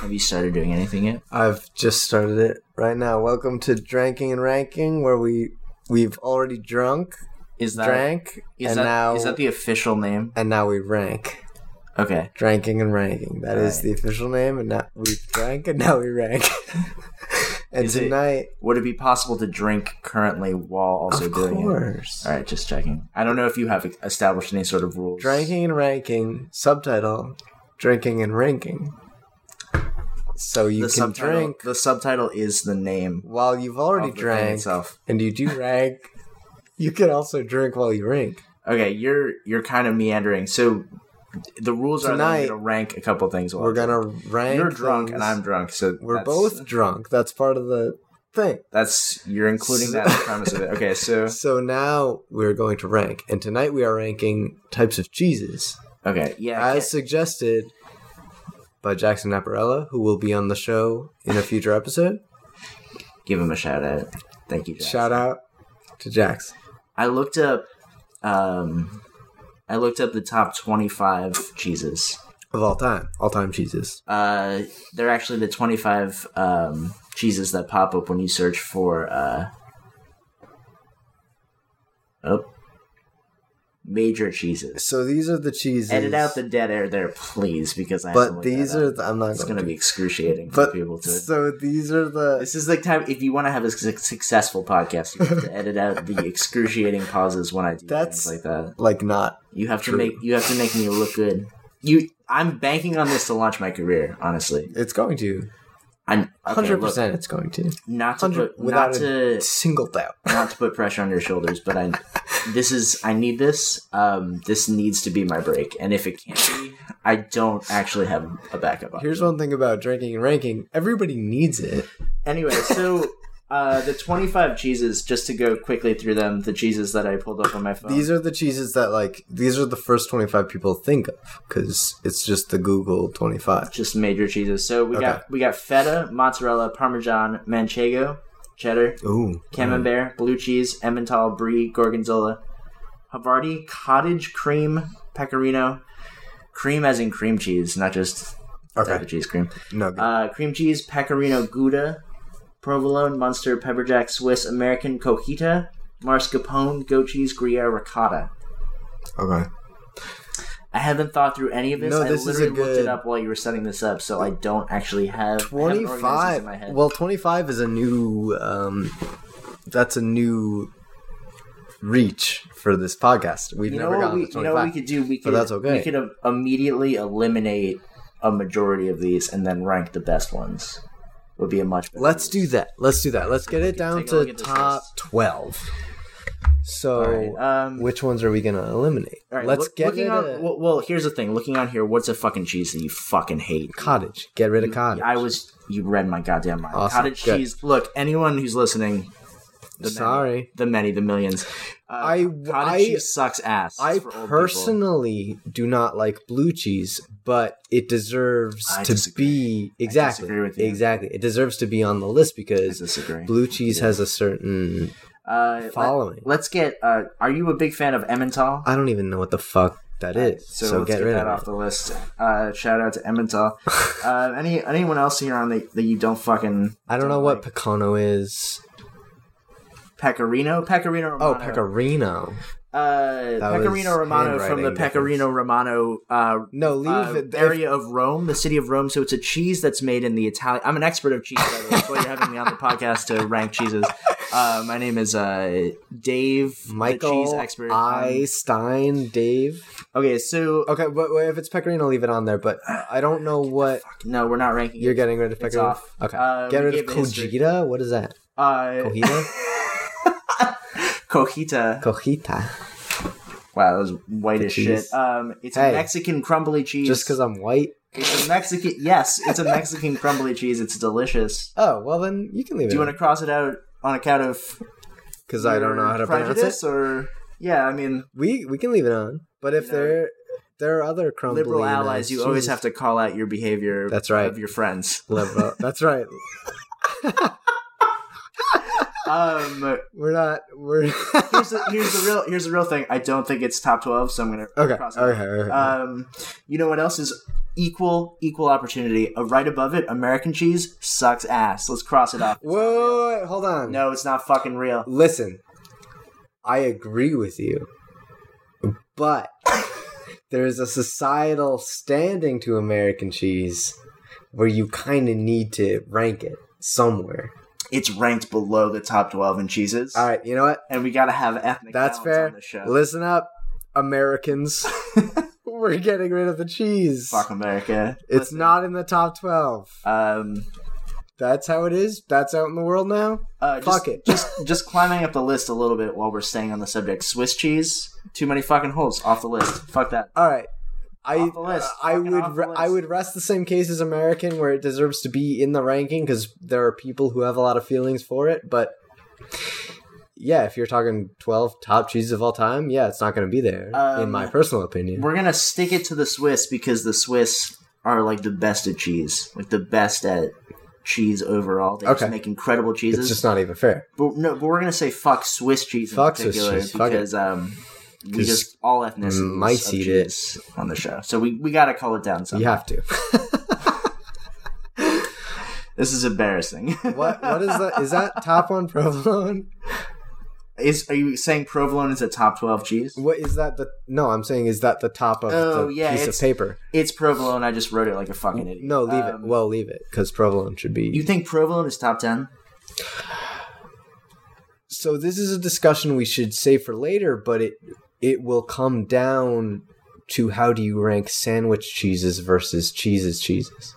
Have you started doing anything yet? I've just started it right now. Welcome to Dranking and Ranking, where we we've already drunk, Is that drank, is and that now is that the official name? and now we rank. Okay. Dranking and ranking. That is Right. the official name, and now we drank and now we rank. and Is it- tonight, Would it be possible to drink currently while also of doing it? course, All right, just checking. I don't know if you have established any sort of rules. dranking and ranking. Subtitle: Drinking and ranking. So you the can subtitle. drink The subtitle is the name while you've already of the thing drank, itself. and you do rank. You can also drink while you rank. Okay, you're you're kind of meandering. So the rules are that I'm Tonight, gonna rank a couple things. while We're I gonna rank. You're drunk and. I'm drunk, so We're both drunk. That's part of the thing. That's you're including that in the premise of it. Okay, so So now we're going to rank, and tonight we are ranking types of cheeses, okay, yeah. as suggested by Jackson Naparella, who will be on the show in a future episode. give him a shout out. Thank you. Jackson. Shout out to Jax. I looked up. Um, I looked up the top twenty-five cheeses. Of all time, all time cheeses. Uh, they're actually the twenty-five um, cheeses that pop up when you search for. Uh, oh, major cheeses. So these are the cheeses. Edit out the dead air there, please, because I. But these are. The, I'm not It's going to be excruciating for But people to. so these are the. This is the time If you want to have a su- successful podcast, you have to edit out the excruciating pauses when I do That's- things like that. Like not. You have True. to make. You have to make me look good. You. I'm banking on this to launch my career. Honestly, It's going to. I'm Hundred percent. It's going to. Not to put. without Not a to. single doubt. Not to put pressure on your shoulders, but I. This is. I need this. Um. This needs to be my break, and if it can't be, I don't actually have a backup. option. Here's one thing about drinking and ranking. Everybody needs it. Anyway, so uh, the 25 cheeses, just to go quickly through them, the cheeses that I pulled up on my phone. These are the cheeses that like these are the first 25 people think of cuz it's just the Google 25. just major cheeses. So we Okay. got we got feta, mozzarella, parmesan, manchego, cheddar, Ooh. camembert, blue cheese, emmental, brie, gorgonzola, havarti, cottage cream, pecorino, cream as in cream cheese, not just type of cheese cream. No. Uh, cream cheese, pecorino gouda, provolone, Munster, pepperjack, Swiss, American, cojita, mascarpone, goat cheese, Gruyere, ricotta. okay. I haven't thought through any of this. No, I this is a literally looked it up while you were setting this up, so I don't actually have I haven't organized this in 25. my head. Well, 25 is a new um that's a new reach for this podcast. We've you know never what gone we, to you know what 25. we could do? We could that's okay. we could uh, immediately eliminate a majority of these and then rank the best ones. Would be a much better. Let's do that. Let's do that. Let's get it down Take a look to top list. 12. So, All right, um, which ones are we going to eliminate? all right, Let's look- get looking rid on. of Well, well, here's the thing. Looking on here, what's a fucking cheese that you fucking hate? cottage. Get rid of cottage. I was you read my goddamn mind. Awesome, Cottage good. cheese. Look, anyone who's listening, the Sorry. many, the many, the millions. Uh, I- cottage I- cheese sucks ass. I personally do not like blue cheese, but it deserves I to disagree. be exactly disagree with you. exactly. It deserves to be on the list because blue cheese has a certain Uh, following. let, us get. Uh, are you a big fan of Emmental? I don't even know what the fuck that is. So, So, let's get get, that of off it. the list. Uh, shout out to Emmental. uh, any anyone else here on the that you don't fucking I don't know what Pecano is. Pecorino? Pecorino Romano. Oh, Pecorino. Uh, That Pecorino Romano from the Pecorino Romano uh, No, leave uh, it. area of Rome, the city of Rome. So it's a cheese that's made in the Italian. I'm an expert of cheese, by the way. That's why you're having me on the podcast to rank cheeses. Uh, my name is uh, Dave, the cheese expert. I Um, Stein Dave. okay, so Okay, but wait, if it's Pecorino, leave it on there. But I don't know what no, we're not ranking. you're it. getting rid of Pecorino. off. Okay, Uh, get rid of history. What is that? Uh, Cojita. Cojita. Cojita. Wow, that was white as shit. Um, it's Hey. a Mexican crumbly cheese. Just because I'm white. it's a Mexican. Yes, it's a Mexican crumbly cheese. It's delicious. Oh well, then you can leave Do it. Do you want to cross it out on account of Because I don't know how to pronounce it. or yeah, I mean, We we can leave it on. But if You know, there there are other crumbly liberal allies, you always have to call out your behavior. That's right. of your friends. Liberal. That's right. Um, We're not. We're here's the here's the real here's the real thing. I don't think it's top twelve, so I'm gonna okay. cross it Okay. okay. Um, you know what else is equal equal opportunity? Uh, right above it, American cheese sucks ass. Let's cross it off. whoa, whoa, wait, hold on. No, it's not fucking real. Listen, I agree with you, but there's a societal standing to American cheese where you kind of need to rank it somewhere. It's ranked below the top twelve in cheeses, All right, you know what? and we gotta have ethnic. That's fair. On the show. Listen up, Americans. We're getting rid of the cheese. Fuck America. It's Listen, not in the top 12. Um, That's how it is. That's out in the world now. uh, Fuck just, it. just just climbing up the list a little bit while we're staying on the subject. Swiss cheese, too many fucking holes off the list. Fuck that. All right. I list. I would re- I would rest the same case as American where it deserves to be in the ranking because there are people who have a lot of feelings for it. But yeah, if you're talking twelve top cheeses of all time, yeah, it's not going to be there in Um, my personal opinion. We're gonna stick it to the Swiss because the Swiss are like the best at cheese, like the best at cheese overall. They Okay. just make incredible cheeses. It's just not even fair. but no, but we're gonna say fuck Swiss cheese in Fuck Swiss particular cheese, because um, we just all ethnicities mice of eat it. on the show, so we we gotta call it down. Somehow. You have to. This is embarrassing. what what is that? Is that top one provolone? is are you saying provolone is a top twelve cheese? What is that? The no, I'm saying is that the top of Oh, the yeah, piece of paper? It's provolone. I just wrote it like a fucking idiot. No, leave Um, it. Well, leave it because provolone should be. you think provolone is top ten? so this is a discussion we should save for later, but it it will come down to how do you rank sandwich cheeses versus cheeses cheeses.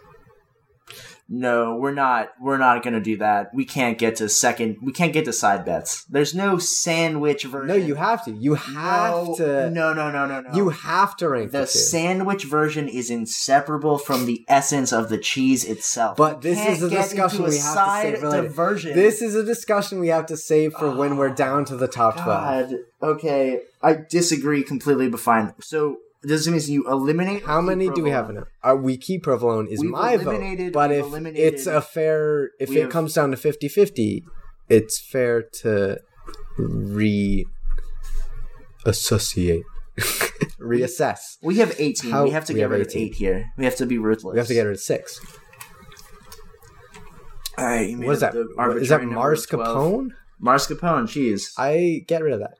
No, we're not. We're not gonna do that. We can't get to second. We can't get to side bets. There's no sandwich version. No, you have to. You have no, to. No, no, no, no, no. You have to rank the, the sandwich version is inseparable from the essence of the cheese itself. But this is a discussion we a have to save for diversion. This is a discussion we have to save for when we're oh, down to the top twelve. Okay, I disagree completely, but fine. So does this mean you eliminate? How many do we have now? Uh, we keep provolone is We've my vote. eliminated- But if it's a fair, if it have- comes down to 50-50, it's fair to re associate, reassess. We have eighteen. How- we have to we get have rid 18. of eight here. We have to be ruthless. We have to get rid of six. All right. What is that? Is that of 12. mascarpone? Mascarpone cheese. I get rid of that.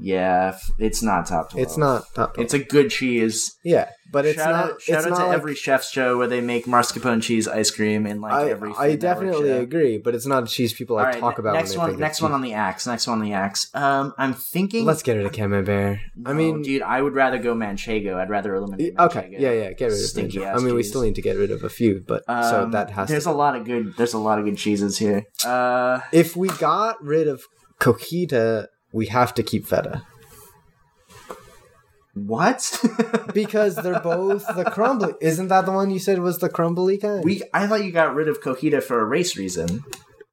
Yeah, it's not top twelve. It's not. Top It's a good cheese. yeah, but it's shout not. out, shout it's out not to like, every chef's show where they make mascarpone cheese ice cream in like I, every. I definitely agree, but it's not a cheese people All right, talk about. next when they one. Next one cheese. on the axe. Next one on the axe. Um, I'm thinking. Let's get rid of camembert. I mean, dude, I would rather go manchego. I'd rather eliminate. Okay, yeah, yeah, get rid of Stinky Manchego. I mean, we still need to get rid of a few, but so Um, that has There's to. a lot of good. There's a lot of good cheeses here. Uh, if we got rid of coquita, we have to keep feta what? because they're both the crumbly. Isn't that the one you said was the crumbly kind? we. I thought you got rid of Coquita for a race reason.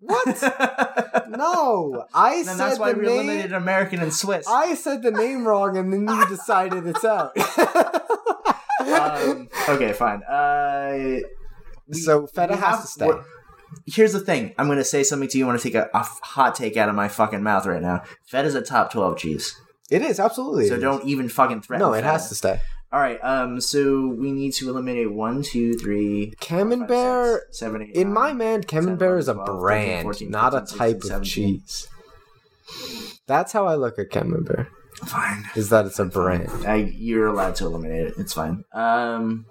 what? no, I And said that's why the we name. eliminated American and Swiss. I said the name wrong, and then you decided it's out. um, okay, fine. Uh, we- so feta has have- to stay. Here's the thing. I'm going to say something to you. I want to take a hot take out of my fucking mouth right now. Fed is a top 12 cheese. It is absolutely. So don't even fucking threaten No, it Feta. has to stay. All right. Um. So we need to eliminate one, two, three. Camembert. six, seven, eight, In my mind, Camembert is a 12, 13, brand, 14, not a type 16, of 17. cheese. That's how I look at Camembert. Fine. Is that it's a brand? I, you're allowed to eliminate it. It's fine. Um.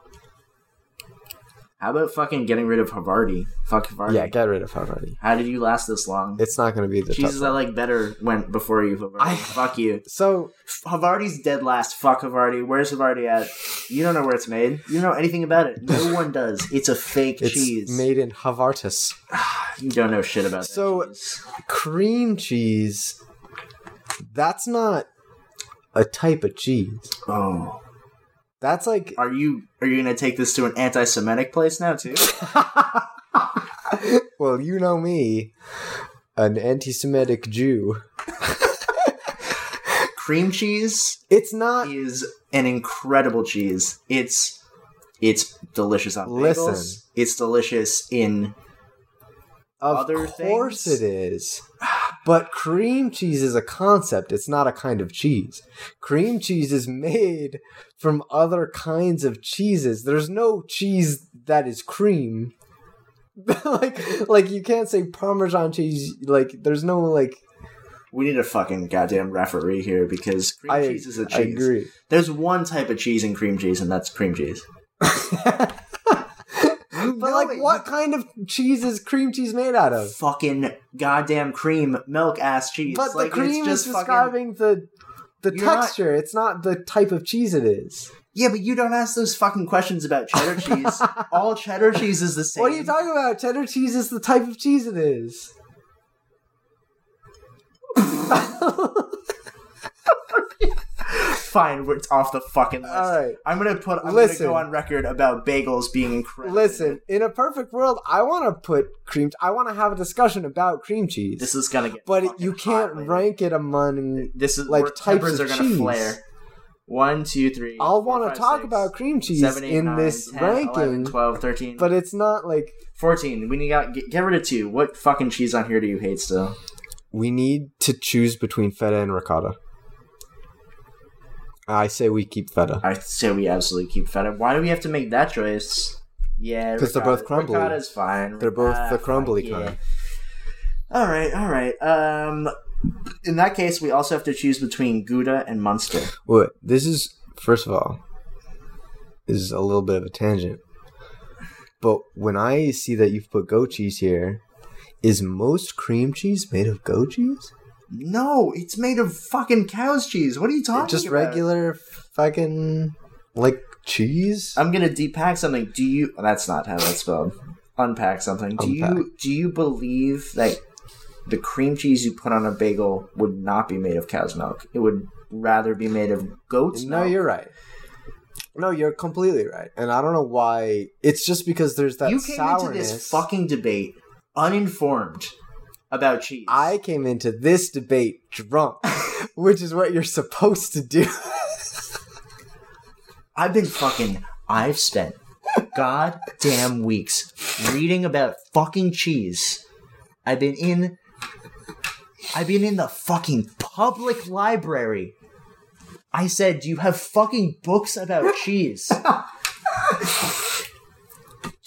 How about fucking getting rid of Havarti? Fuck Havarti. Yeah, get rid of Havarti. How did you last this long? It's not going to be the Jesus, I like better went before you, Havarti. I- Fuck you. So Havarti's dead last. Fuck Havarti. Where's Havarti at? You don't know where it's made. You don't know anything about it. No one does. It's a fake it's cheese. made in Havartis. you don't know shit about that So- cheese. Cream cheese. That's not a type of cheese. Oh. That's like Are you are you gonna take this to an anti-Semitic place now too? well, you know me, an anti-Semitic Jew. Cream cheese It's not. is an incredible cheese. It's it's delicious on bagels. Listen. It's delicious in Of other course things? it is. But cream cheese is a concept. It's not a kind of cheese. Cream cheese is made from other kinds of cheeses. There's no cheese that is cream. like like you can't say parmesan cheese like there's no like We need a fucking goddamn referee here because cream I, cheese is a I cheese. agree. There's one type of cheese in cream cheese, and that's cream cheese. But like what kind of cheese is cream cheese made out of? Fucking goddamn cream milk ass cheese. But like, the cream it's is just fucking. describing the the You're not- texture. It's not the type of cheese it is. Yeah, but you don't ask those fucking questions about cheddar cheese. All cheddar cheese is the same. What are you talking about? Cheddar cheese is the type of cheese it is. Fine, it's off the fucking list. All right. I'm gonna put. I'm Listen. gonna go on record about bagels being incredible. Listen, in a perfect world, I want to put cream. I want to have a discussion about cream cheese, this is gonna get. but you can't hot rank it among. This is like, types of are gonna cheese. flare. One, two, three. I'll want to talk six, about cream cheese seven, eight, in nine, this 10, ranking, 11, 12, 13, but it's not like 14. We need to get, get rid of two. What fucking cheese on here do you hate still? we need to choose between feta and ricotta. I say we keep feta. I say we absolutely keep feta. Why do we have to make that choice? Yeah, because they're both crumbly. Ricotta's fine. They're both Ah, the fine, crumbly yeah. kind. All right, all right. Um, in that case, we also have to choose between Gouda and Munster. What? This is first of all, this is a little bit of a tangent. But when I see that you've put goat cheese here, is most cream cheese made of goat cheese? No, it's made of fucking cow's cheese. What are you talking about? Just about? regular fucking like cheese? I'm gonna depack something. Do you? That's not how that's spelled. Unpack something. Do Unpack. you? Do you believe that the cream cheese you put on a bagel would not be made of cow's milk? It would rather be made of goat's no, milk. you're right. No, you're completely right. And I don't know why. It's just because there's that you came sourness. into this fucking debate uninformed about cheese. I came into this debate drunk, which is what you're supposed to do. I've been fucking. I've spent goddamn weeks reading about fucking cheese. I've been in. I've been in the fucking public library. I said, "Do you have fucking books about cheese?"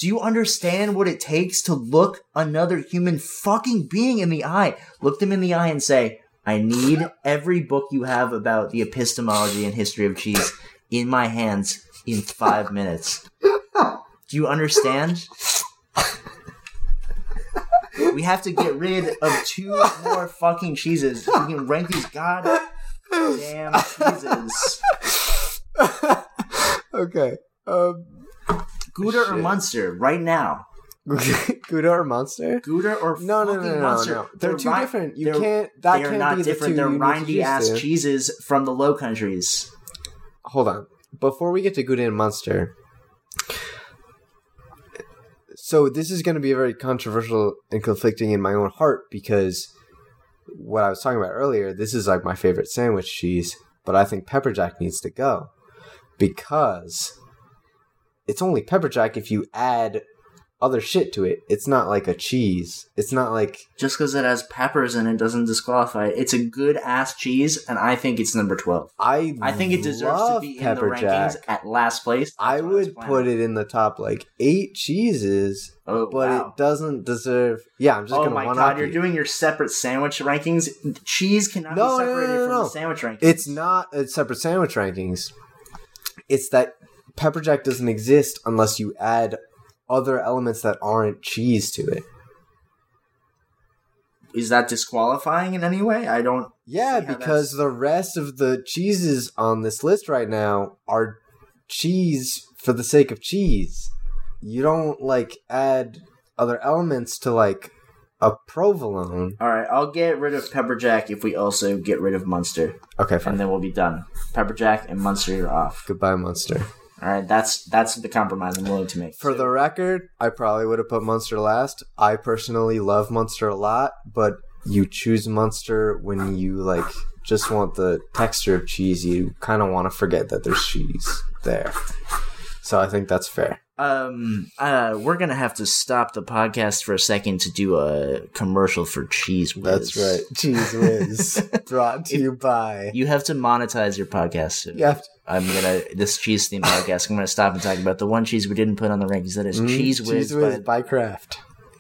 Do you understand what it takes to look another human fucking being in the eye? Look them in the eye and say, I need every book you have about the epistemology and history of cheese in my hands in five minutes. Do you understand? We have to get rid of two more fucking cheeses. We can rank these goddamn cheeses. okay. Um, Gouda or Munster right now. Gouda or Monster? Gouda or No, no, no, no, no, Munster. no. They're too ri- different. You can't. That they are can't not be the different. two They're you need to rindy ass to. cheeses from the Low Countries. Hold on. Before we get to Gouda and Munster, so this is going to be very controversial and conflicting in my own heart because what I was talking about earlier, this is like my favorite sandwich cheese, but I think pepper jack needs to go because it's only pepper jack if you add other shit to it. It's not like a cheese. It's not like Just because it has peppers in it doesn't disqualify it. It's a good ass cheese, and I think it's number twelve. I. I think it deserves to be in the pepper rankings jack. at last place. I would put it in the top like eight cheeses, Oh, but wow. it doesn't deserve. Yeah, I'm just Oh gonna Oh my god, you're you. doing your separate sandwich rankings. Cheese cannot No, be separated no, no, from the sandwich rankings. It's not a separate sandwich rankings. It's that pepper jack doesn't exist unless you add other elements that aren't cheese to it. Is that disqualifying in any way? I don't. Yeah, because the rest of the cheeses on this list right now are cheese for the sake of cheese. You don't like add other elements to like a provolone. All right, I'll get rid of pepper jack if we also get rid of Munster, Okay, fine. and then we'll be done. Pepper jack and Munster, you're off. Goodbye, Munster. All right, that's that's the compromise I'm willing to make. For the record, I probably would have put Munster last. I personally love Munster a lot, but you choose Munster when you like just want the texture of cheese. You kind of want to forget that there's cheese there. So I think that's fair. Um, uh, we're gonna have to stop the podcast for a second to do a commercial for Cheez Whiz. That's right. Cheez Whiz. Brought to you by. You have to monetize your podcast. Soon. You have to- I'm gonna this cheese theme podcast. I'm gonna stop and talk about the one cheese we didn't put on the rankings. That is Cheez Whiz, Mm, Cheez Whiz by by Kraft.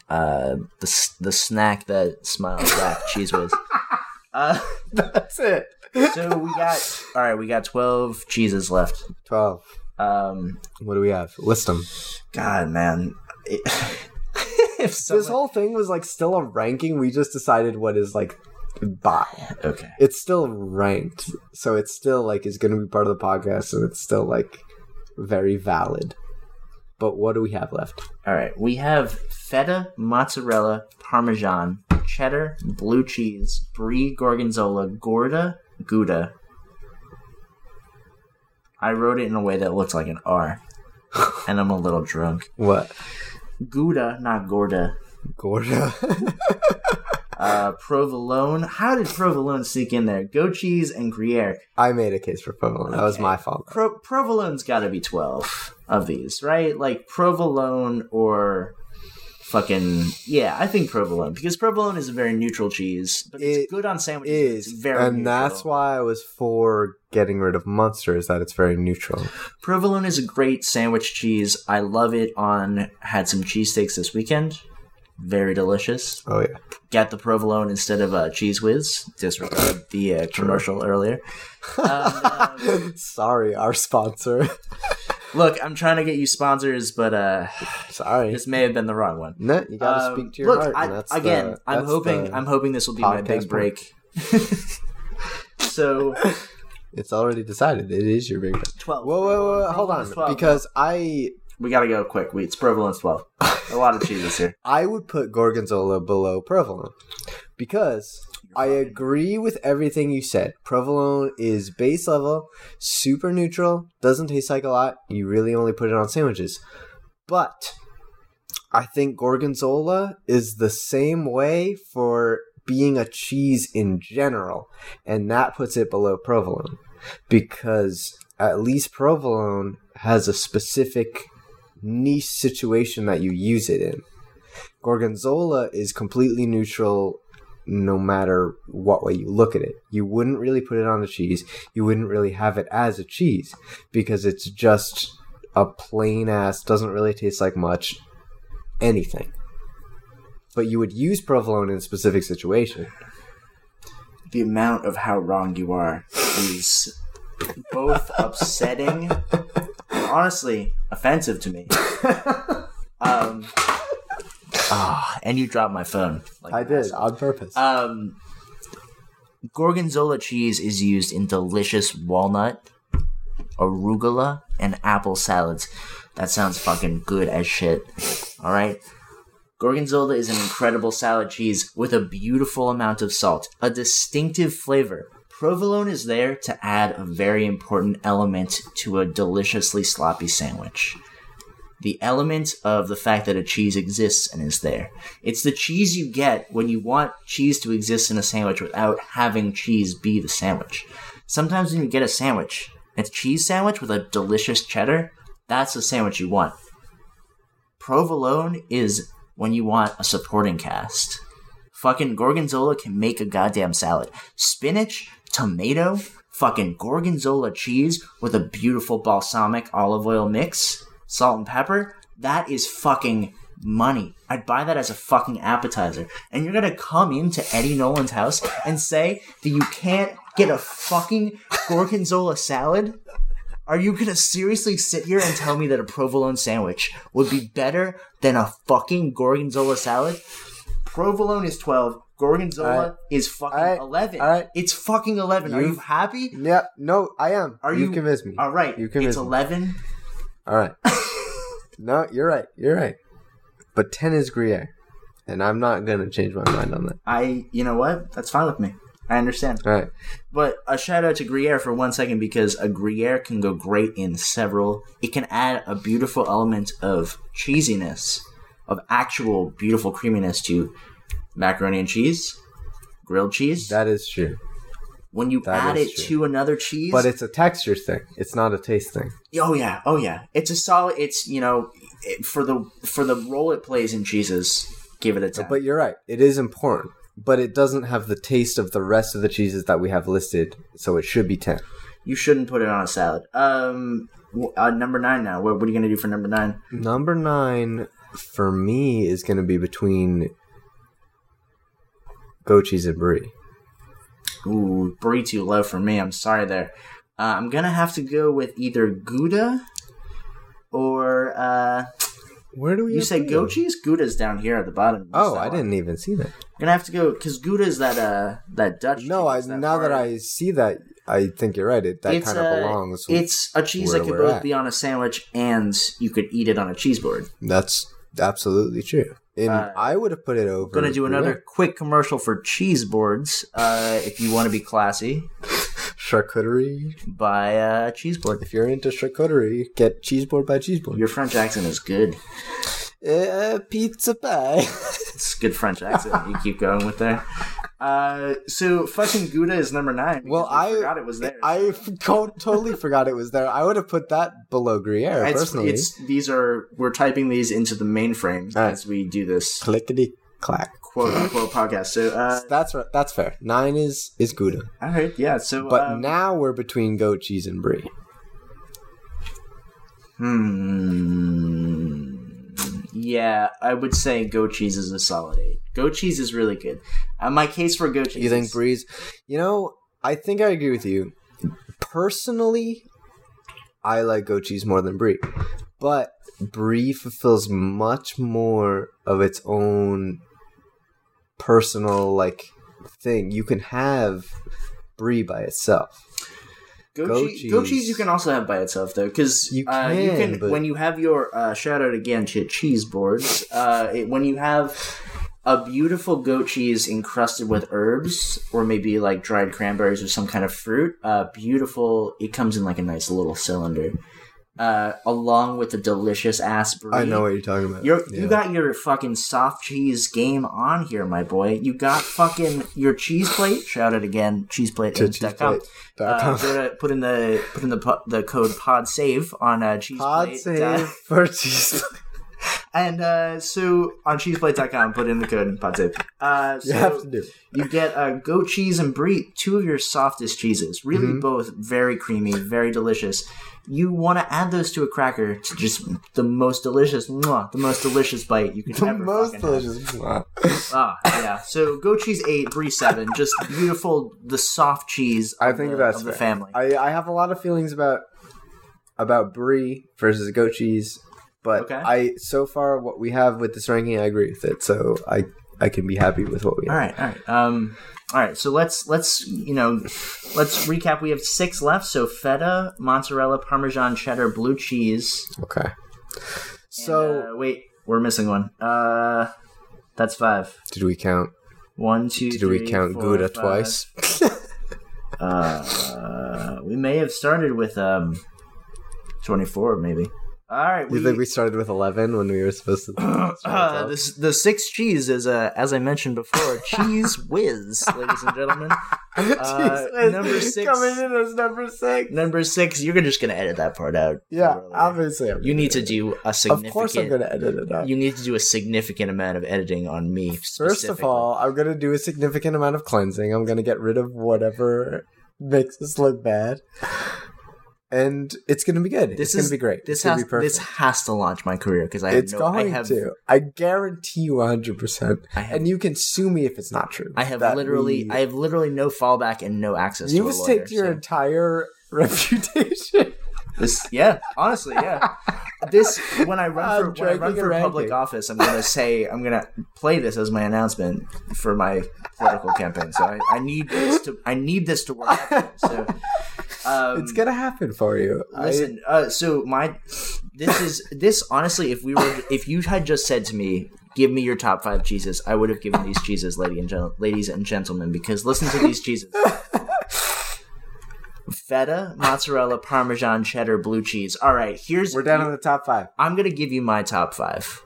uh, the the snack that smiles back. Cheez Whiz. Uh, That's it. so we got all right. We got twelve cheeses left. 12. Um, What do we have? List them. God, man. If someone, This whole thing was like still a ranking. We just decided what is like by. okay. It's still ranked. So it's still like is going to be part of the podcast and it's still like very valid. But what do we have left? All right, we have feta, mozzarella, parmesan, cheddar, blue cheese, brie, gorgonzola, gorda, gouda. I wrote it in a way that looks like an R, and I'm a little drunk. What? Gouda, not gorda. Gorda. Uh, provolone. How did provolone sneak in there? Goat cheese and Gruyere. I made a case for provolone. That was my fault. Pro- provolone's got to be 12 of these, right? Like provolone or fucking yeah, I think provolone because provolone is a very neutral cheese, but it's It good on sandwiches. Is it's very and neutral. that's why I was for getting rid of Munster. Is that it's very neutral. provolone is a great sandwich cheese. I love it on had some cheesesteaks this weekend. Very delicious. Oh yeah. Get the provolone instead of uh, Cheez Whiz. Disregard the uh, commercial earlier. Um, Sorry, our sponsor. Look, I'm trying to get you sponsors, but uh, Sorry. this may have been the wrong one. No, you gotta Um, speak to your look, heart. I, that's again, the- I'm that's hoping I'm hoping this will be my big break. so It's already decided. It is your big. break. twelve. Whoa, whoa, whoa! Hold on, 12. because I we gotta go quick. We it's provolone's twelve. A lot of cheeses here. I would put gorgonzola below provolone because I agree with everything you said. Provolone is base level, super neutral, doesn't taste like a lot. You really only put it on sandwiches. But I think gorgonzola is the same way for being a cheese in general, and that puts it below provolone because at least provolone has a specific niche situation that you use it in. Gorgonzola is completely neutral no matter what way you look at it. You wouldn't really put it on a cheese. You wouldn't really have it as a cheese because it's just a plain ass, doesn't really taste like much anything. But you would use provolone in a specific situation. The amount of how wrong you are is both upsetting and honestly offensive to me. Um. Ah, and you dropped my phone. Like I did on purpose. Um, gorgonzola cheese is used in delicious walnut, arugula, and apple salads. That sounds fucking good as shit. All right. Gorgonzola is an incredible salad cheese with a beautiful amount of salt, a distinctive flavor. Provolone is there to add a very important element to a deliciously sloppy sandwich. The element of the fact that a cheese exists and is there. It's the cheese you get when you want cheese to exist in a sandwich without having cheese be the sandwich. Sometimes when you get a sandwich, it's a cheese sandwich with a delicious cheddar, that's the sandwich you want. Provolone is when you want a supporting cast. Fucking gorgonzola can make a goddamn salad. Spinach, tomato, fucking gorgonzola cheese with a beautiful balsamic olive oil mix, salt and pepper. That is fucking money. I'd buy that as a fucking appetizer. And you're gonna come into Eddie Nolan's house and say that you can't get a fucking gorgonzola salad? Are you gonna seriously sit here and tell me that a provolone sandwich would be better than a fucking gorgonzola salad? Provolone is 12. Gorgonzola Alright. is fucking Alright. 11. Alright. It's fucking 11. Are you happy? yeah, no, I am. Are You've you- convinced me. All right. You It's convinced me. 11. All right. No, you're right. You're right. But 10 is Gruyere. And I'm not going to change my mind on that. I, you know what? That's fine with me. I understand. All right. But a shout out to Gruyere for one second because a Gruyere can go great in several. It can add a beautiful element of cheesiness, of actual beautiful creaminess to macaroni and cheese, grilled cheese, That is true. When you That add it true. to another cheese, But it's a texture thing. It's not a taste thing. oh yeah, oh yeah, it's a solid. It's you know it, for the for the role it plays in cheeses, give it a ten. But you're right. It is important. But it doesn't have the taste of the rest of the cheeses that we have listed, so it should be 10. you shouldn't put it on a salad. Um, uh, number nine now. What, what are you gonna do for number nine? Number nine for me is going to be between goat cheese and brie. Ooh, brie too low for me. I'm sorry there. Uh, I'm gonna have to go with either Gouda or uh, Where do we? you say Gouda? goat. Gouda's down here at the bottom. Oh, I one. didn't even see that. I'm gonna have to go because Gouda's that uh that Dutch. No, I cheese, now that I see that, I think you're right. It that It's, kind of uh, belongs. It's a cheese that could both at. be on a sandwich and you could eat it on a cheese board. That's absolutely true. And Uh, I would have put it over. Gonna do another quick commercial for cheese boards. Uh, if you want to be classy, charcuterie. by a cheese board. If you're into charcuterie, get cheese board by cheese board. Your French accent is good. Uh, pizza pie. It's good French accent. you keep going with there. Uh, so fucking Gouda is number nine. Well, we I- forgot it was there. I f- co- totally forgot it was there. I would have put that below Gruyere it's, personally. it's these are we're typing these into the mainframe right. as we do this clickety clack. quote unquote podcast. So uh, That's right. That's fair. Nine is is Gouda, all right, yeah. So but um, now we're between goat cheese and brie. Hmm. Yeah, I would say goat cheese is a solid eight. Goat cheese is really good. Uh, my case for goat cheese. You think brie's? You know, I think I agree with you. Personally, I like goat cheese more than brie, but brie fulfills much more of its own personal like thing. You can have brie by itself. Goat, cheese, goat cheese. cheese you can also have by itself though, because You uh, you can, can but- when you have your uh, shout out again to cheese boards. Uh, it, when you have a beautiful goat cheese encrusted with herbs or maybe like dried cranberries or some kind of fruit, uh, beautiful. It comes in like a nice little cylinder. Uh, along with the delicious ass brie. I know what you're talking about. You're, Yeah. You got your fucking soft cheese game on here, my boy. You got fucking your cheese plate. Shout it again, cheeseplate.com. Uh, go put in the put in the the code pod save on uh, cheeseplate. Pod save for cheese. and uh, so on cheeseplate.com, put in the code pod save. Uh, so you have to do. you get uh, goat cheese and brie, two of your softest cheeses. Really, Mm-hmm. both very creamy, very delicious. You want to add those to a cracker to just the most delicious, mwah, the most delicious bite you can The ever most delicious. Ah, yeah. So goat cheese eight, brie seven. Just beautiful, the soft cheese. I of think the, that's the family. I, I have a lot of feelings about about brie versus goat cheese, but Okay. I so far what we have with this ranking, I agree with it. So I I can be happy with what we all have. right, all right. Um, all right. So let's let's you know let's recap. We have six left. So feta, mozzarella, parmesan, cheddar, blue cheese. Okay. and, So uh, wait, we're missing one. Uh, that's five. did we count? One, two, Did we count four, Gouda five. twice? Uh, we may have started with um, twenty-four, maybe. All right. you think we started with eleven when we were supposed to? Uh, the, the sixth cheese is, uh, as I mentioned before, Cheez Whiz, ladies and gentlemen. Uh, number six- coming in as number six. Number six, you're just gonna edit that part out. Yeah, Totally. obviously. I'm You need to do a significant. Of course, I'm to edit it out. You need to do a significant amount of editing on me. First of all, I'm going to do a significant amount of cleansing. I'm going to get rid of whatever makes us look bad. And it's going to be good. this it's going to be great. This it's has to be perfect. this has to launch my career because I have it's no, going I have to. I guarantee you 100%. And you can sue me if it's not true. I have literally we- I have literally no fallback and no access. you to a lawyer, take your so- entire reputation. This, yeah, honestly, yeah. This when I run I'm for when I run for a public ranking. office, I'm gonna say I'm gonna play this as my announcement for my political campaign. So I, I need this to I need this to work. Out. So um, it's going to happen for you. I- listen. Uh, so my this is this honestly. If we were if you had just said to me. Give me your top five cheeses. I would have given these cheeses, lady and gen- ladies and gentlemen, because listen to these cheeses: feta, mozzarella, parmesan, cheddar, blue cheese. All right, here's we're down to the top five. I'm gonna give you my top five.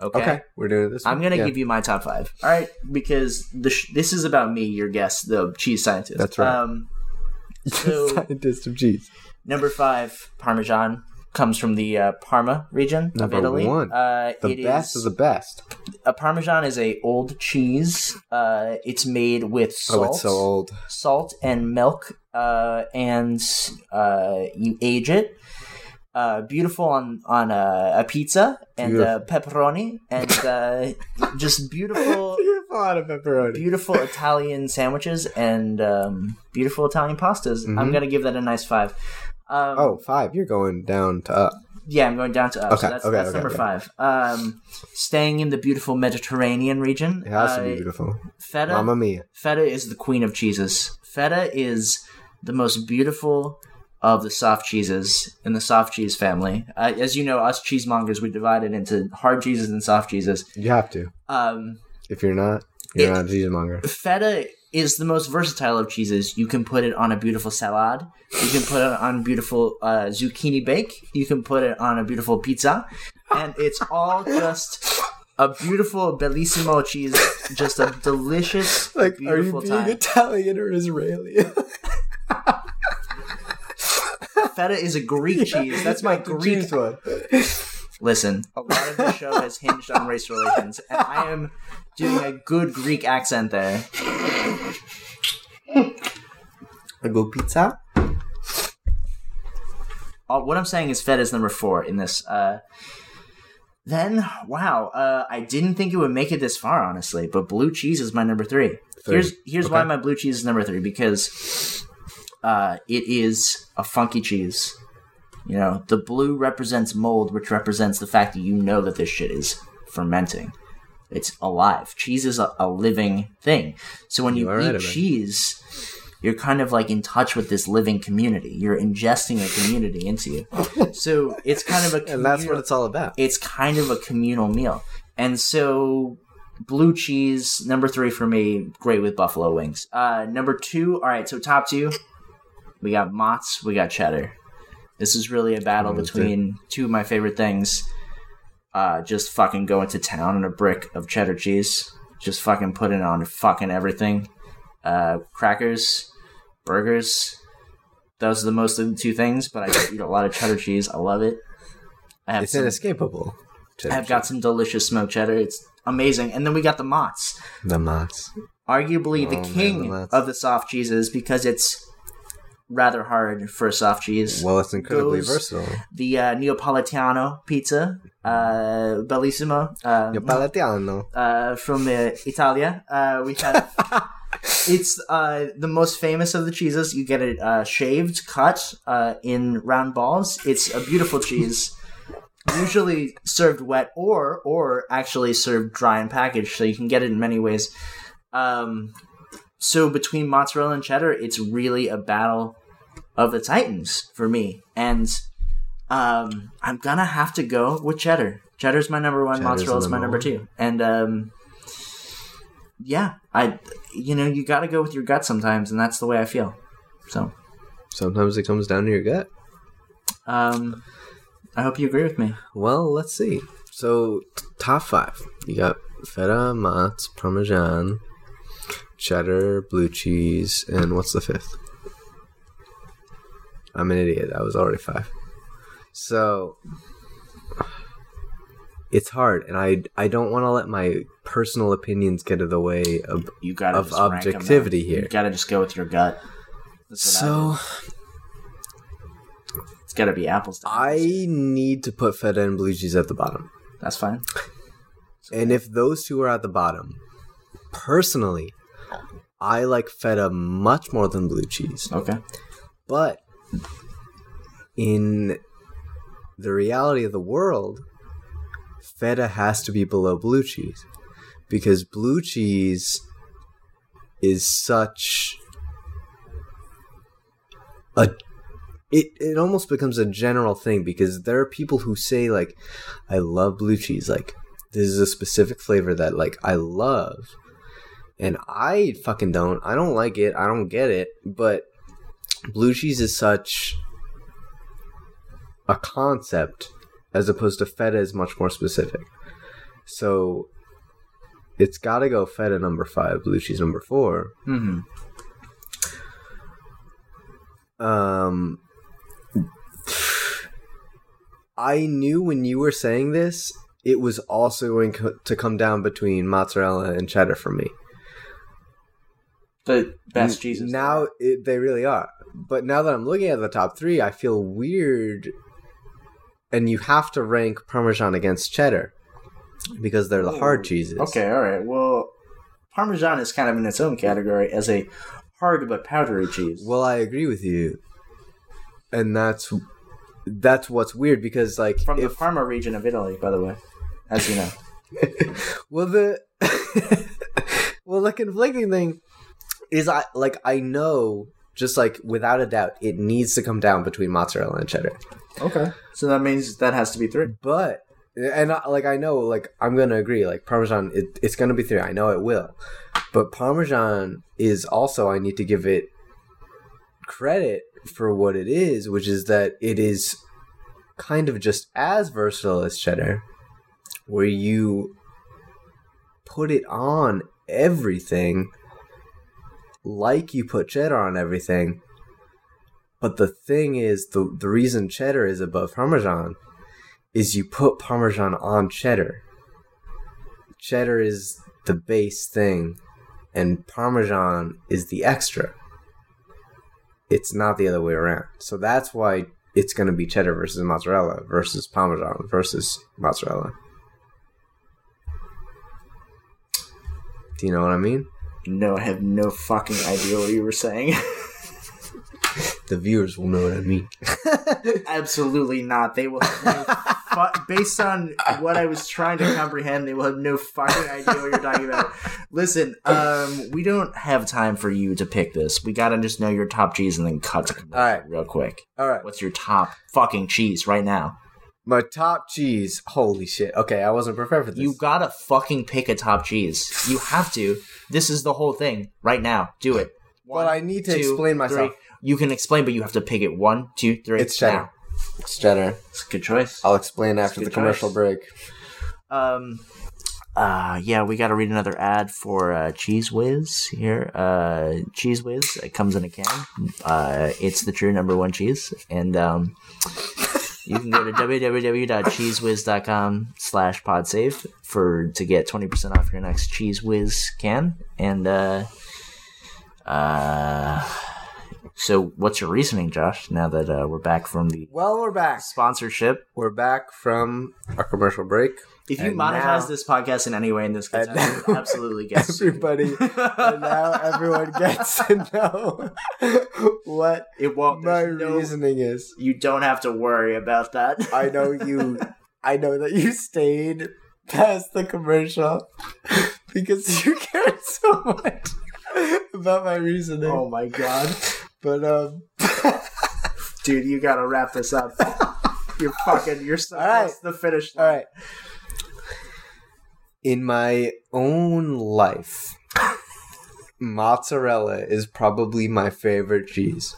Okay. Okay, we're doing this. I'm gonna give you my top five. All right, because the sh- this is about me, your guest, the cheese scientist. That's right. Um, so scientist of cheese. number five, Parmesan comes from the uh, Parma region Number of Italy. one. Uh, The best is- of the best. a Parmesan is a old cheese. Uh, it's made with salt, Oh, it's so old. salt and milk, uh, and uh, you age it. Uh, beautiful on on uh, a pizza and uh, pepperoni and uh, just beautiful Beautiful out of pepperoni. beautiful Italian sandwiches and um, beautiful Italian pastas. I'm Mhm. gonna give that a nice five. Um, Oh, five. You're going down to up. yeah, I'm going down to up. Okay, so that's, okay, that's okay, number okay. five. Um, staying in the beautiful Mediterranean region. It has to uh, be beautiful. Feta. Mamma mia. Feta is the queen of cheeses. Feta is the most beautiful of the soft cheeses in the soft cheese family. Uh, as you know, us cheesemongers we divide it into hard cheeses and soft cheeses. You have to. Um, If you're not, you're It- not a cheesemonger. feta is the most versatile of cheeses. You can put it on a beautiful salad. You can put it on beautiful uh, zucchini bake. You can put it on a beautiful pizza, and it's all just a beautiful bellissimo cheese. Just a delicious, Like, beautiful are you being time. Italian or Israeli? Feta is a Greek cheese. That's my Greek. one. Listen, a lot of the show has hinged on race relations, and I am doing a good Greek accent there. A go pizza. Uh, what I'm saying is feta is number four in this. Uh, then, wow, uh, I didn't think it would make it this far, honestly. But blue cheese is my number three. Three. Here's here's why my blue cheese is number three because uh, it is a funky cheese. You know, the blue represents mold, which represents the fact that you know that this shit is fermenting. It's alive. Cheese is a, a living thing. So when you, You eat right cheese, you're kind of like in touch with this living community. You're ingesting a community into you. So it's kind of a And that's what it's all about. it's kind of a communal meal. And so blue cheese, number three for me, great with buffalo wings. Uh number two, all right, so top two, we got Mott's, we got cheddar. This is really a battle Oh, between two of my favorite things. Uh just fucking going to town on a brick of cheddar cheese. Just fucking putting it on fucking everything. Uh crackers, burgers. Those are the most of the two things, but I eat a lot of cheddar cheese. I love it. I have It's some- inescapable. I've got some delicious smoked cheddar. It's amazing. And then we got the Mott's, the Mott's. arguably the Oh, man, king the of the soft cheeses because it's rather hard for a soft cheese. Well, it's incredibly Goes- versatile. the uh, Neapolitano pizza, uh, bellissimo, uh, Napolitano. uh, from uh, Italia. Uh, we have. It's uh, the most famous of the cheeses. You get it uh, shaved, cut uh, in round balls. It's a beautiful cheese. Usually served wet, or or actually served dry and packaged, so you can get it in many ways. Um, so between mozzarella and cheddar, it's really a battle of the titans for me, and um, I'm gonna have to go with cheddar. Cheddar's my number one. Cheddar's Mozzarella's my number two, and um, yeah, I, you know, you got to go with your gut sometimes, and that's the way I feel. So, Sometimes it comes down to your gut. um, I hope you agree with me. Well, let's see. So, t- top five. You got feta, Mott's, Parmesan, cheddar, blue cheese, and what's the fifth? I'm an idiot. I was already five. So, it's hard, and I I don't want to let my personal opinions get in the way of. You got Of objectivity here. You got to just go with your gut. That's what I So, it's got to be apples. To apples. I need to put feta and blue cheese at the bottom. That's fine. And if those two are at the bottom, personally, I like feta much more than blue cheese. Okay. But in the reality of the world, feta has to be below blue cheese because blue cheese is such a it, it almost becomes a general thing because there are people who say like I love blue cheese like this is a specific flavor that like I love and I fucking don't I don't like it I don't get it but blue cheese is such a concept as opposed to feta is much more specific So it's got to go feta number five, blue cheese number four. Mm-hmm. Um, I knew when you were saying this, it was also going to come down between mozzarella and cheddar for me. The best cheeses. Now it, they really are. But now that I'm looking at the top three, I feel weird. And you have to rank Parmesan against cheddar because they're the hard cheeses. Okay, all right. Well, Parmesan is kind of in its own category as a hard but powdery cheese. Well, I agree with you, and that's that's what's weird because like From the Parma region of Italy, by the way, as you know. well the well the conflicting thing is I like I know just like without a doubt it needs to come down between mozzarella and cheddar. Okay. So that means that has to be three. But and I, like I know like I'm gonna agree like Parmesan it, it's gonna be three. I know it will, but Parmesan is also I need to give it credit for what it is, which is that it is kind of just as versatile as cheddar, where you put it on everything like you put cheddar on everything. But the thing is, the the reason cheddar is above Parmesan is you put Parmesan on cheddar. Cheddar is the base thing, and Parmesan is the extra. It's not the other way around. So that's why it's going to be cheddar versus mozzarella versus Parmesan versus mozzarella. Do you know what I mean? No, I have no fucking idea what you were saying. The viewers will know what I mean. Absolutely not. They will have no fu- based on what I was trying to comprehend, they will have no fucking idea what you're talking about. Listen, um, we don't have time for you to pick this. We gotta just know your top cheese and then cut to commercial All right. real quick. All right. What's your top fucking cheese right now? My top cheese. Holy shit. Okay, I wasn't prepared for this. You gotta fucking pick a top cheese. You have to. This is the whole thing right now. Do it. But I need to two, explain myself. three. You can explain, but you have to pick it. One, two, three. It's cheddar. now. It's cheddar. It's a good choice. I'll explain after the commercial choice. break. Um, uh, yeah, we got to read another ad for uh, Cheez Whiz here. Uh, Cheez Whiz, it comes in a can. Uh, it's the true number one cheese, and um, you can go to www.cheesewhiz.com slash podsave for to get twenty percent off your next Cheez Whiz can. And uh, uh, so what's your reasoning, Josh? Now that uh, we're back from the Well, we're back. sponsorship. We're back from our commercial break. If you And monetize now- this podcast in any way, and this gets And now- absolutely gets sued. Everybody, and now everyone gets to know what It won't. my there's no- reasoning is. you don't have to worry about that. I know you. I know that you stayed past the commercial because you cared so much about my reasoning. oh my god, But um, dude, you gotta wrap this up. You're fucking. You're so All right. close to the finish all line. right. In my own life, mozzarella is probably my favorite cheese.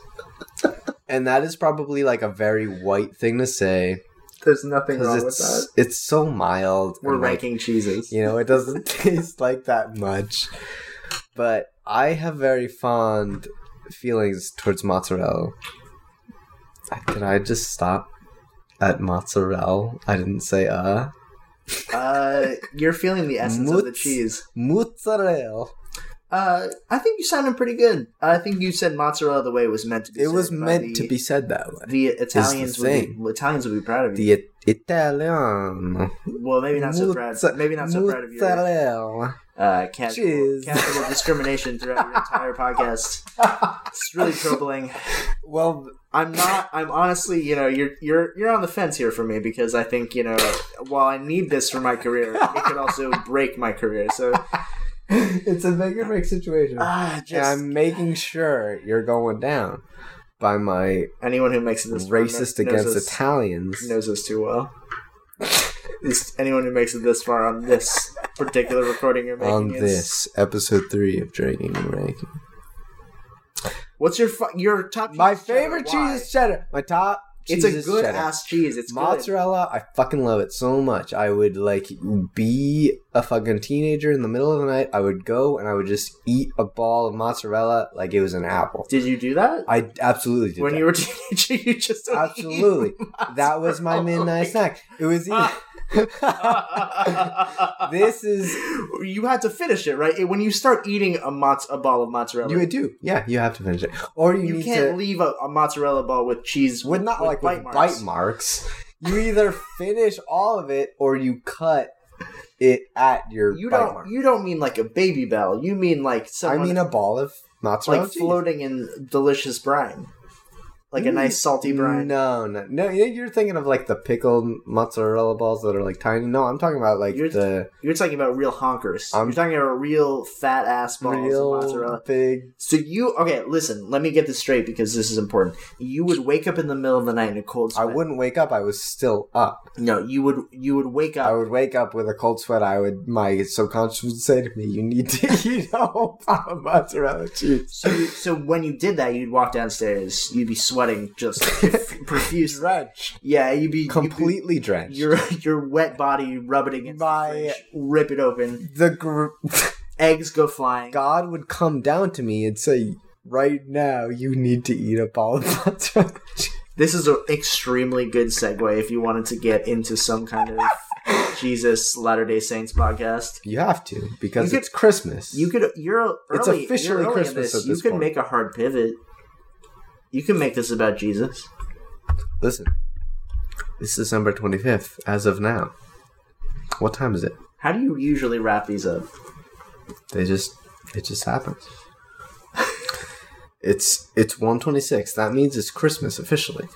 And that is probably like a very white thing to say There's nothing wrong with that. it's so mild. We're and, like, ranking cheeses. You know, it doesn't taste like that much. But I have very fond feelings towards mozzarella. Did I just stop at mozzarella? I didn't say uh. Uh, you're feeling the essence of the cheese. Mozzarella. Uh, I think you sounded pretty good. I think you said mozzarella the way it was meant to be. Said. It said was meant the- to be said that way. The Italians would be, Italians would be proud of you. The Italian. well, maybe not so proud. Maybe not so proud of you. Mozzarella. Uh, casual, Cheers. casual discrimination throughout your entire podcast. It's really troubling. Well, I'm not. I'm honestly, you know, you're you're you're on the fence here for me because I think you know, while I need this for my career, it could also break my career. So, it's a make or break situation. ah, and I'm making sure you're going down by my anyone who makes it this racist against us, Italians. knows us too well. At least anyone who makes it this far on this particular recording you're making. on it's- this episode three of Drinking and Ranking. what's your fu- your top? My favorite cheddar? Why? cheese is cheddar. My top It's a good cheddar. ass cheese. It's good. Mozzarella, I fucking love it so much. I would like be a fucking teenager in the middle of the night. I would go and I would just eat a ball of mozzarella like it was an apple. Did you do that? I absolutely did. when that. you were a teenager, you just absolutely, that was my midnight snack. It was. this is you had to finish it, right? When you start eating a mozz- a ball of mozzarella, you would do. Yeah, you have to finish it, or you, you can't to leave a, a mozzarella ball with cheese with not like bite with marks. bite marks. You either finish all of it or you cut it at your You bite don't. mark. You don't mean like a Babybel. You mean like I mean a ball of mozzarella like cheese. floating in delicious brine, like a nice salty brine. No, no, no. You're thinking of like the pickled mozzarella balls that are like tiny. No, I'm talking about like You're- the You're talking about real honkers. I'm- You're talking about real fat ass balls real of mozzarella. big. So you okay? Listen, let me get this straight because this is important. You would wake up in the middle of the night in a cold sweat. I wouldn't wake up. I was still up. No, you would. You would wake up. I would wake up with a cold sweat. I would. My subconscious would say to me, "You need to eat a whole mozzarella cheese." So, so when you did that, you'd walk downstairs. You'd be sweating just profuse. Drench, Yeah, you'd be you'd be- completely drenched. your your wet body rubbing against My- the fridge. Rip it open. the gr- Eggs go flying. God would come down to me and say, "Right now, you need to eat a ball of mozzarella cheese." This is an extremely good segue if you wanted to get into some kind of Jesus Latter Day Saints podcast. You have to because could- it's Christmas. You could. You're early. It's officially you're Christmas You could point. make a hard pivot. You can make this about Jesus. Listen, it's December 25th as of now. What time is it? How do you usually wrap these up? They just it just happens. it's it's 126. That means it's Christmas officially.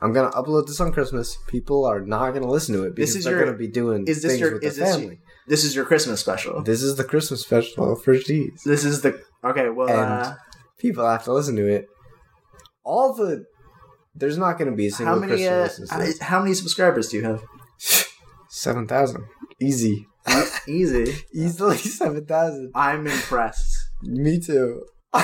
I'm gonna upload this on Christmas. People are not gonna listen to it because This is they're your- gonna be doing Is this things your? with Is their this? family. This is your Christmas special. This is the Christmas special for G's. This is the okay. Well, And uh, People have to listen to it. All the there's not gonna be a single how many? Uh, Christmas. listens to it. how many subscribers do you have? Seven thousand, easy, Easy. easily seven thousand. I'm impressed. Me too.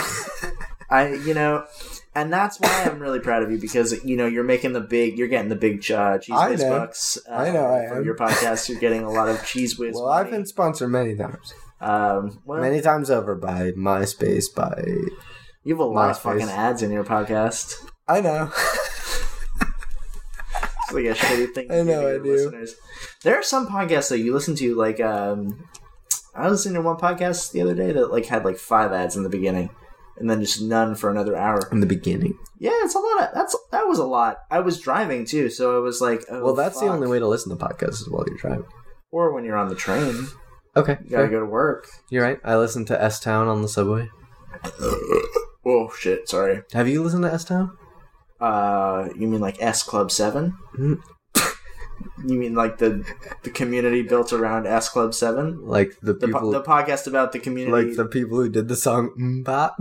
I, you know, and that's why I'm really proud of you because you know you're making the big, you're getting the big uh, cheese I whiz know. bucks. Uh, I know I for am. your podcast. You're getting a lot of Cheez Whiz. Well, I've been sponsored many times, um, well, many times over by MySpace. By you have a lot of fucking ads in your podcast. I know. It's like a shitty thing. I know, I do. Listeners. There are some podcasts that you listen to, like um, I was listening to one podcast the other day that like had like five ads in the beginning, and then just none for another hour. In the beginning. Yeah, it's a lot. Of, that's that was a lot. I was driving too, so I was like, oh, well, that's the only way to listen to podcasts is while you're driving. Or when you're on the train, Okay, you gotta fair. go to work. you're right. I listen to S Town on the subway. Oh shit! Sorry. Have you listened to S Town? Uh, you mean like S Club Seven? Mm. You mean like the the community built around S Club Seven? Like the The, people, po- the podcast about the community. like the people who did the song MMMBop.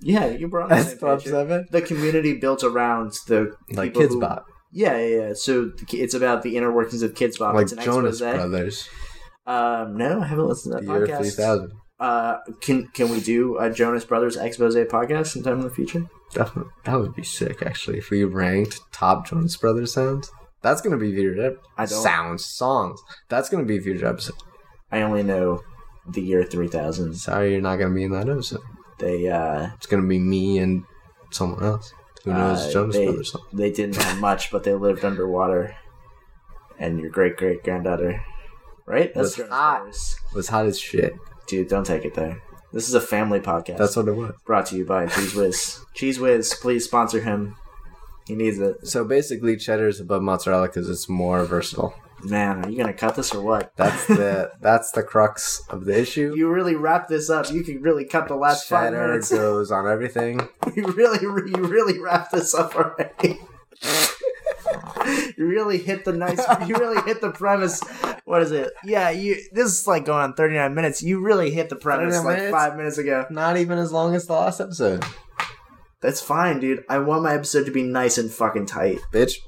yeah, you brought S Club. Seven. The community built around the Like Kids who- Bop, Yeah, yeah, yeah. So it's about the inner workings of Kidz Bop. like it's an Jonas expose. Brothers, Um, no, I haven't listened to the that year three thousand. Uh, can can we do a Jonas Brothers expose podcast sometime in the future? Definitely, that would be sick. Actually, if we ranked top Jonas Brothers sounds, that's gonna be future ep- I don't- sounds songs. That's gonna be a future episode. I only know the year three thousand. Sorry, you're not gonna be in that episode. They uh It's gonna be me and someone else who knows Uh, Jonas they- Brothers songs. they didn't have much, but they lived underwater. And your great great granddaughter, right? Was Jonas hot. Brothers. Was hot as shit. Dude, don't take it there. This is a family podcast. That's what it was. brought to you by Cheez Whiz. Cheez Whiz, please sponsor him. He needs it. So basically, cheddar is above mozzarella because it's more versatile. Man, are you gonna cut this or what? That's the that's the crux of the issue. you really wrap this up. You can really cut the last five cheddar minutes. goes on everything. you really, you really wrap this up already. You really hit the nice. You really hit the premise. What is it? Yeah, you. This is like going on thirty nine minutes. You really hit the premise like minutes? five minutes ago. Not even as long as the last episode, That's fine, dude. I want my episode to be nice and fucking tight. bitch.